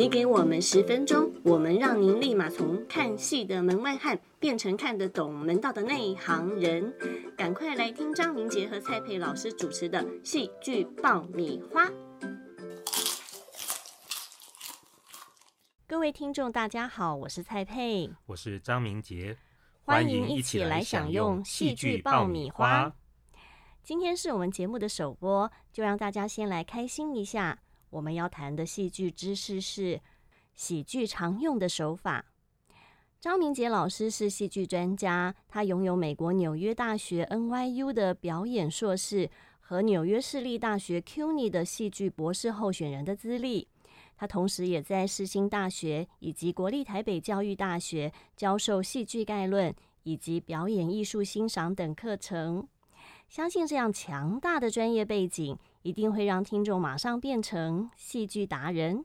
你给我们十分钟，我们让您立马从看戏的门外汉变成看得懂门道的内行人。赶快来听张明杰和蔡佩老师主持的戏剧爆米花。各位听众，大家好，我是蔡佩，我是张明杰，欢迎一起来享用戏剧爆米花。今天是我们节目的首播，就让大家先来开心一下。我们要谈的戏剧知识是喜剧常用的手法。张明杰老师是戏剧专家，他拥有美国纽约大学 NYU 的表演硕士和纽约市立大学 CUNY 的戏剧博士候选人的资历。他同时也在世新大学以及国立台北教育大学教授戏剧概论以及表演艺术欣赏等课程。相信这样强大的专业背景。一定会让听众马上变成戏剧达人。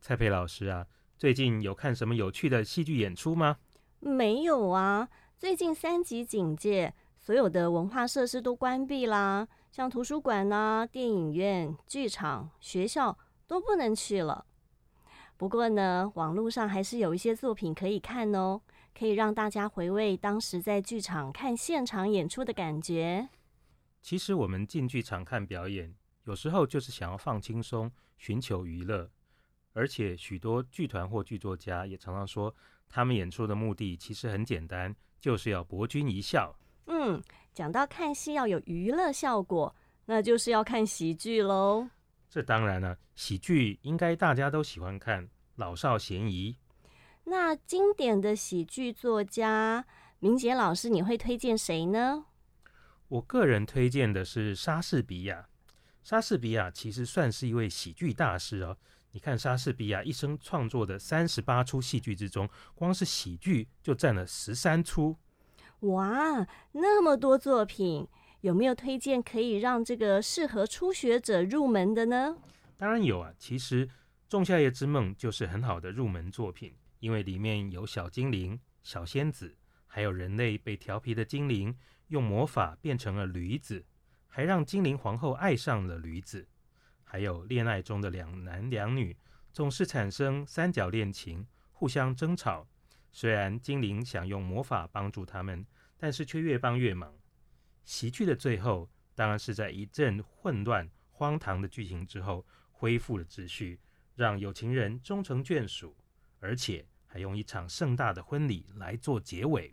蔡佩老师啊，最近有看什么有趣的戏剧演出吗？没有啊，最近三级警戒，所有的文化设施都关闭啦，像图书馆呐、电影院、剧场、学校都不能去了。不过呢，网络上还是有一些作品可以看哦，可以让大家回味当时在剧场看现场演出的感觉。其实我们进剧场看表演，有时候就是想要放轻松，寻求娱乐。而且许多剧团或剧作家也常常说，他们演出的目的其实很简单，就是要博君一笑。嗯，讲到看戏要有娱乐效果，那就是要看喜剧喽。这当然了，喜剧应该大家都喜欢看，老少咸宜。那经典的喜剧作家明杰老师，你会推荐谁呢？我个人推荐的是莎士比亚。莎士比亚其实算是一位喜剧大师哦。你看，莎士比亚一生创作的三十八出戏剧之中，光是喜剧就占了十三出。哇，那么多作品，有没有推荐可以让这个适合初学者入门的呢？当然有啊。其实《仲夏夜之梦》就是很好的入门作品，因为里面有小精灵、小仙子，还有人类被调皮的精灵。用魔法变成了驴子，还让精灵皇后爱上了驴子。还有恋爱中的两男两女总是产生三角恋情，互相争吵。虽然精灵想用魔法帮助他们，但是却越帮越忙。喜剧的最后，当然是在一阵混乱、荒唐的剧情之后，恢复了秩序，让有情人终成眷属，而且还用一场盛大的婚礼来做结尾。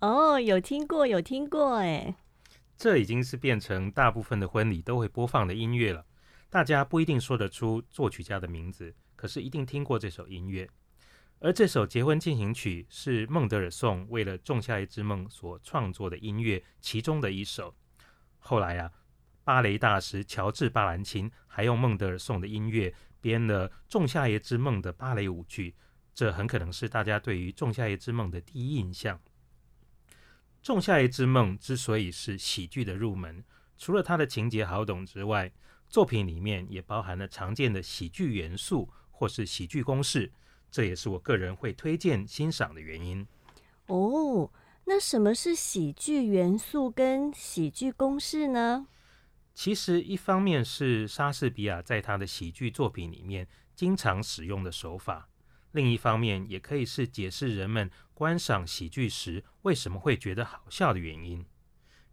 哦，有听过，有听过，哎，这已经是变成大部分的婚礼都会播放的音乐了。大家不一定说得出作曲家的名字，可是一定听过这首音乐。而这首结婚进行曲是孟德尔颂为了《仲夏夜之梦》所创作的音乐其中的一首。后来啊，芭蕾大师乔治·巴兰钦还用孟德尔颂的音乐编了《仲夏夜之梦》的芭蕾舞剧，这很可能是大家对于《仲夏夜之梦》的第一印象。《仲夏夜之梦》之所以是喜剧的入门，除了它的情节好懂之外，作品里面也包含了常见的喜剧元素或是喜剧公式，这也是我个人会推荐欣赏的原因。哦，那什么是喜剧元素跟喜剧公式呢？其实，一方面是莎士比亚在他的喜剧作品里面经常使用的手法。另一方面，也可以是解释人们观赏喜剧时为什么会觉得好笑的原因。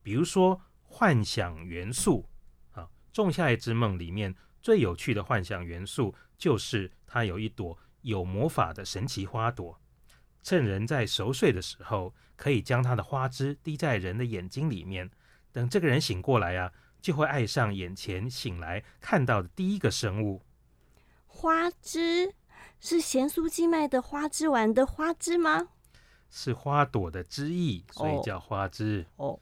比如说，幻想元素啊，《仲夏夜之梦》里面最有趣的幻想元素就是它有一朵有魔法的神奇花朵，趁人在熟睡的时候，可以将它的花枝滴在人的眼睛里面，等这个人醒过来啊，就会爱上眼前醒来看到的第一个生物——花枝。是咸酥鸡卖的花枝丸的花枝吗？是花朵的枝叶，所以叫花枝。哦，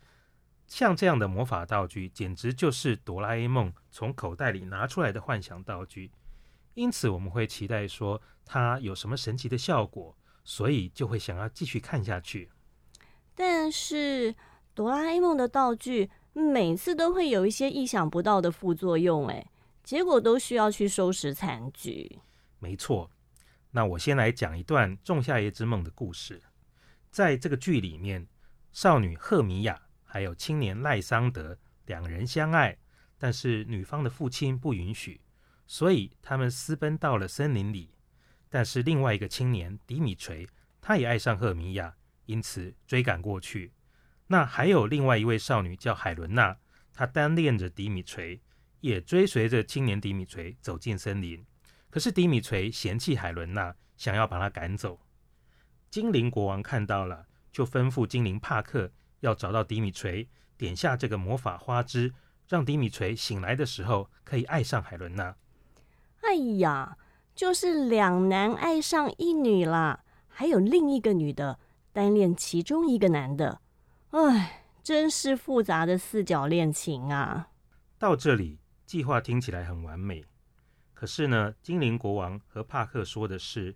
像这样的魔法道具，简直就是哆啦 A 梦从口袋里拿出来的幻想道具。因此我们会期待说它有什么神奇的效果，所以就会想要继续看下去。但是哆啦 A 梦的道具每次都会有一些意想不到的副作用，哎，结果都需要去收拾残局。没错，那我先来讲一段《仲夏夜之梦》的故事。在这个剧里面，少女赫米亚还有青年赖桑德两人相爱，但是女方的父亲不允许，所以他们私奔到了森林里。但是另外一个青年迪米锤，他也爱上赫米亚。因此追赶过去。那还有另外一位少女叫海伦娜，她单恋着迪米锤，也追随着青年迪米锤走进森林。可是迪米锤嫌弃海伦娜，想要把她赶走。精灵国王看到了，就吩咐精灵帕克要找到迪米锤，点下这个魔法花枝，让迪米锤醒来的时候可以爱上海伦娜。哎呀，就是两男爱上一女啦，还有另一个女的。单恋其中一个男的，哎，真是复杂的四角恋情啊！到这里，计划听起来很完美。可是呢，精灵国王和帕克说的是，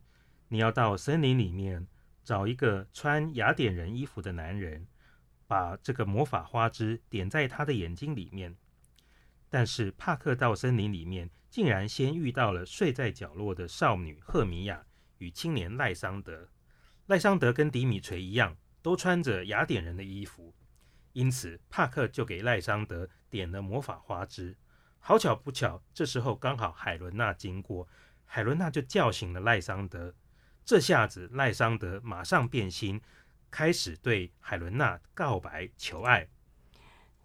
你要到森林里面找一个穿雅典人衣服的男人，把这个魔法花枝点在他的眼睛里面。但是帕克到森林里面，竟然先遇到了睡在角落的少女赫米亚与青年赖桑德。赖桑德跟迪米锤一样，都穿着雅典人的衣服，因此帕克就给赖桑德点了魔法花枝。好巧不巧，这时候刚好海伦娜经过，海伦娜就叫醒了赖桑德。这下子赖桑德马上变心，开始对海伦娜告白求爱。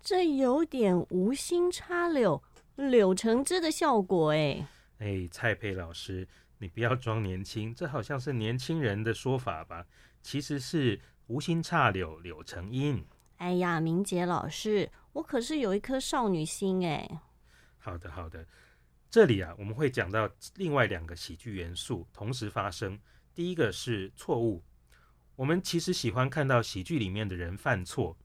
这有点无心插柳，柳成枝的效果哎。哎，蔡佩老师。你不要装年轻，这好像是年轻人的说法吧？其实是无心插柳，柳成荫。哎呀，明杰老师，我可是有一颗少女心哎。好的，好的。这里啊，我们会讲到另外两个喜剧元素同时发生。第一个是错误。我们其实喜欢看到喜剧里面的人犯错，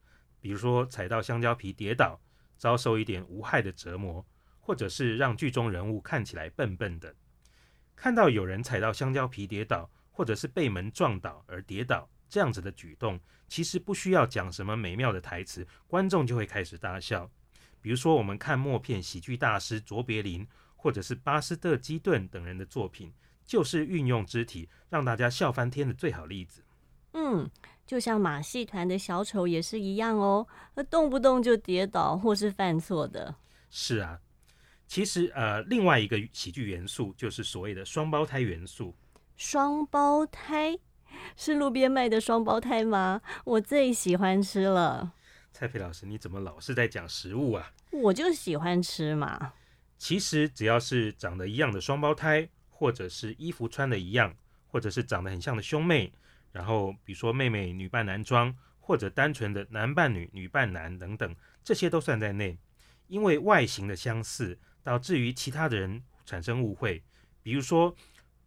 比如说踩到香蕉皮跌倒，遭受一点无害的折磨，或者是让剧中人物看起来笨笨的。看到有人踩到香蕉皮跌倒，或者是被门撞倒而跌倒，这样子的举动，其实不需要讲什么美妙的台词，观众就会开始大笑。比如说，我们看默片喜剧大师卓别林，或者是巴斯特基顿等人的作品，就是运用肢体让大家笑翻天的最好例子。嗯，就像马戏团的小丑也是一样哦，动不动就跌倒或是犯错的。是啊。其实，呃，另外一个喜剧元素就是所谓的双胞胎元素。双胞胎是路边卖的双胞胎吗？我最喜欢吃了。蔡培老师，你怎么老是在讲食物啊？我就喜欢吃嘛。其实只要是长得一样的双胞胎，或者是衣服穿的一样，或者是长得很像的兄妹，然后比如说妹妹女扮男装，或者单纯的男扮女、女扮男等等，这些都算在内，因为外形的相似。导致于其他的人产生误会，比如说，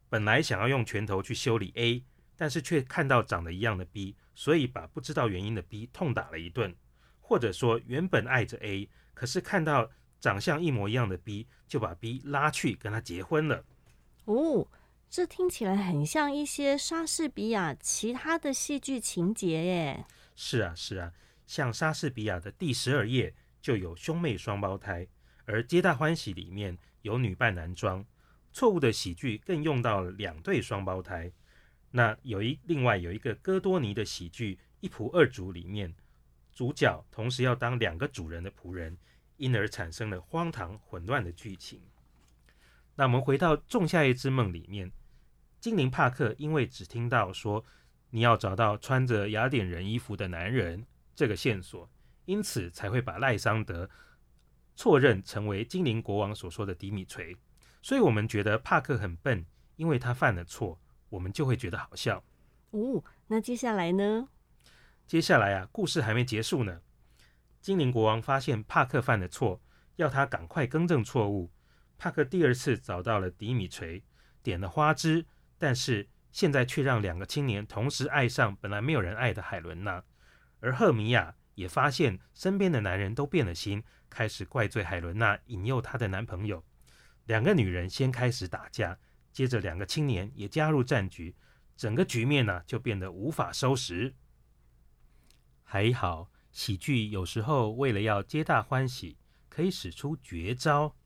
本来想要用拳头去修理 A，但是却看到长得一样的 B，所以把不知道原因的 B 痛打了一顿；或者说，原本爱着 A，可是看到长相一模一样的 B，就把 B 拉去跟他结婚了。哦，这听起来很像一些莎士比亚其他的戏剧情节耶。是啊，是啊，像莎士比亚的第十二页就有兄妹双胞胎。而皆大欢喜里面有女扮男装，错误的喜剧更用到了两对双胞胎。那有一另外有一个哥多尼的喜剧一仆二主里面，主角同时要当两个主人的仆人，因而产生了荒唐混乱的剧情。那我们回到《仲夏夜之梦》里面，精灵帕克因为只听到说你要找到穿着雅典人衣服的男人这个线索，因此才会把赖桑德。错认成为精灵国王所说的迪米锤，所以我们觉得帕克很笨，因为他犯了错，我们就会觉得好笑。哦，那接下来呢？接下来啊，故事还没结束呢。精灵国王发现帕克犯了错，要他赶快更正错误。帕克第二次找到了迪米锤，点了花枝，但是现在却让两个青年同时爱上本来没有人爱的海伦娜，而赫米亚也发现身边的男人都变了心。开始怪罪海伦娜引诱她的男朋友，两个女人先开始打架，接着两个青年也加入战局，整个局面呢就变得无法收拾。还好，喜剧有时候为了要皆大欢喜，可以使出绝招。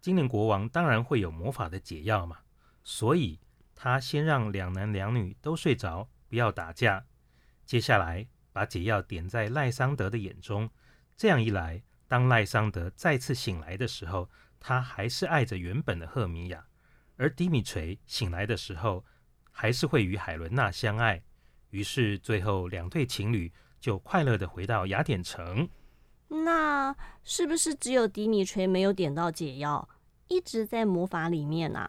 精灵国王当然会有魔法的解药嘛，所以他先让两男两女都睡着，不要打架。接下来把解药点在赖桑德的眼中，这样一来，当赖桑德再次醒来的时候，他还是爱着原本的赫米亚，而迪米锤醒来的时候，还是会与海伦娜相爱。于是最后两对情侣就快乐的回到雅典城。那是不是只有迪米锤没有点到解药？一直在魔法里面啊，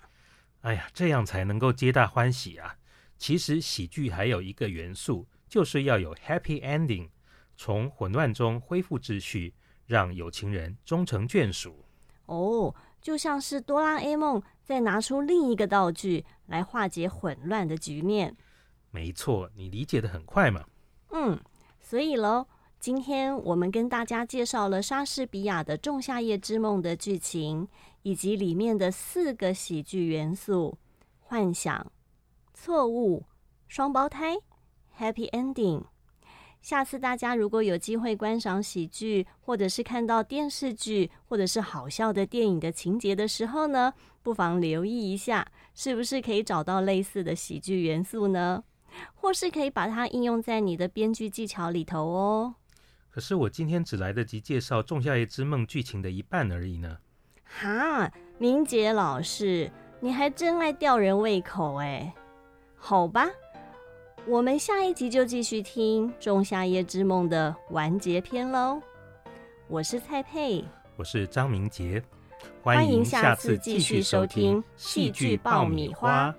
哎呀，这样才能够皆大欢喜啊！其实喜剧还有一个元素，就是要有 happy ending，从混乱中恢复秩序，让有情人终成眷属。哦，就像是哆啦 A 梦再拿出另一个道具来化解混乱的局面。没错，你理解的很快嘛。嗯，所以喽。今天我们跟大家介绍了莎士比亚的《仲夏夜之梦》的剧情，以及里面的四个喜剧元素：幻想、错误、双胞胎、Happy Ending。下次大家如果有机会观赏喜剧，或者是看到电视剧，或者是好笑的电影的情节的时候呢，不妨留意一下，是不是可以找到类似的喜剧元素呢？或是可以把它应用在你的编剧技巧里头哦。可是我今天只来得及介绍《仲夏夜之梦》剧情的一半而已呢。哈，明杰老师，你还真爱吊人胃口哎。好吧，我们下一集就继续听《仲夏夜之梦》的完结篇喽。我是蔡佩，我是张明杰，欢迎下次继续收听戏剧爆米花。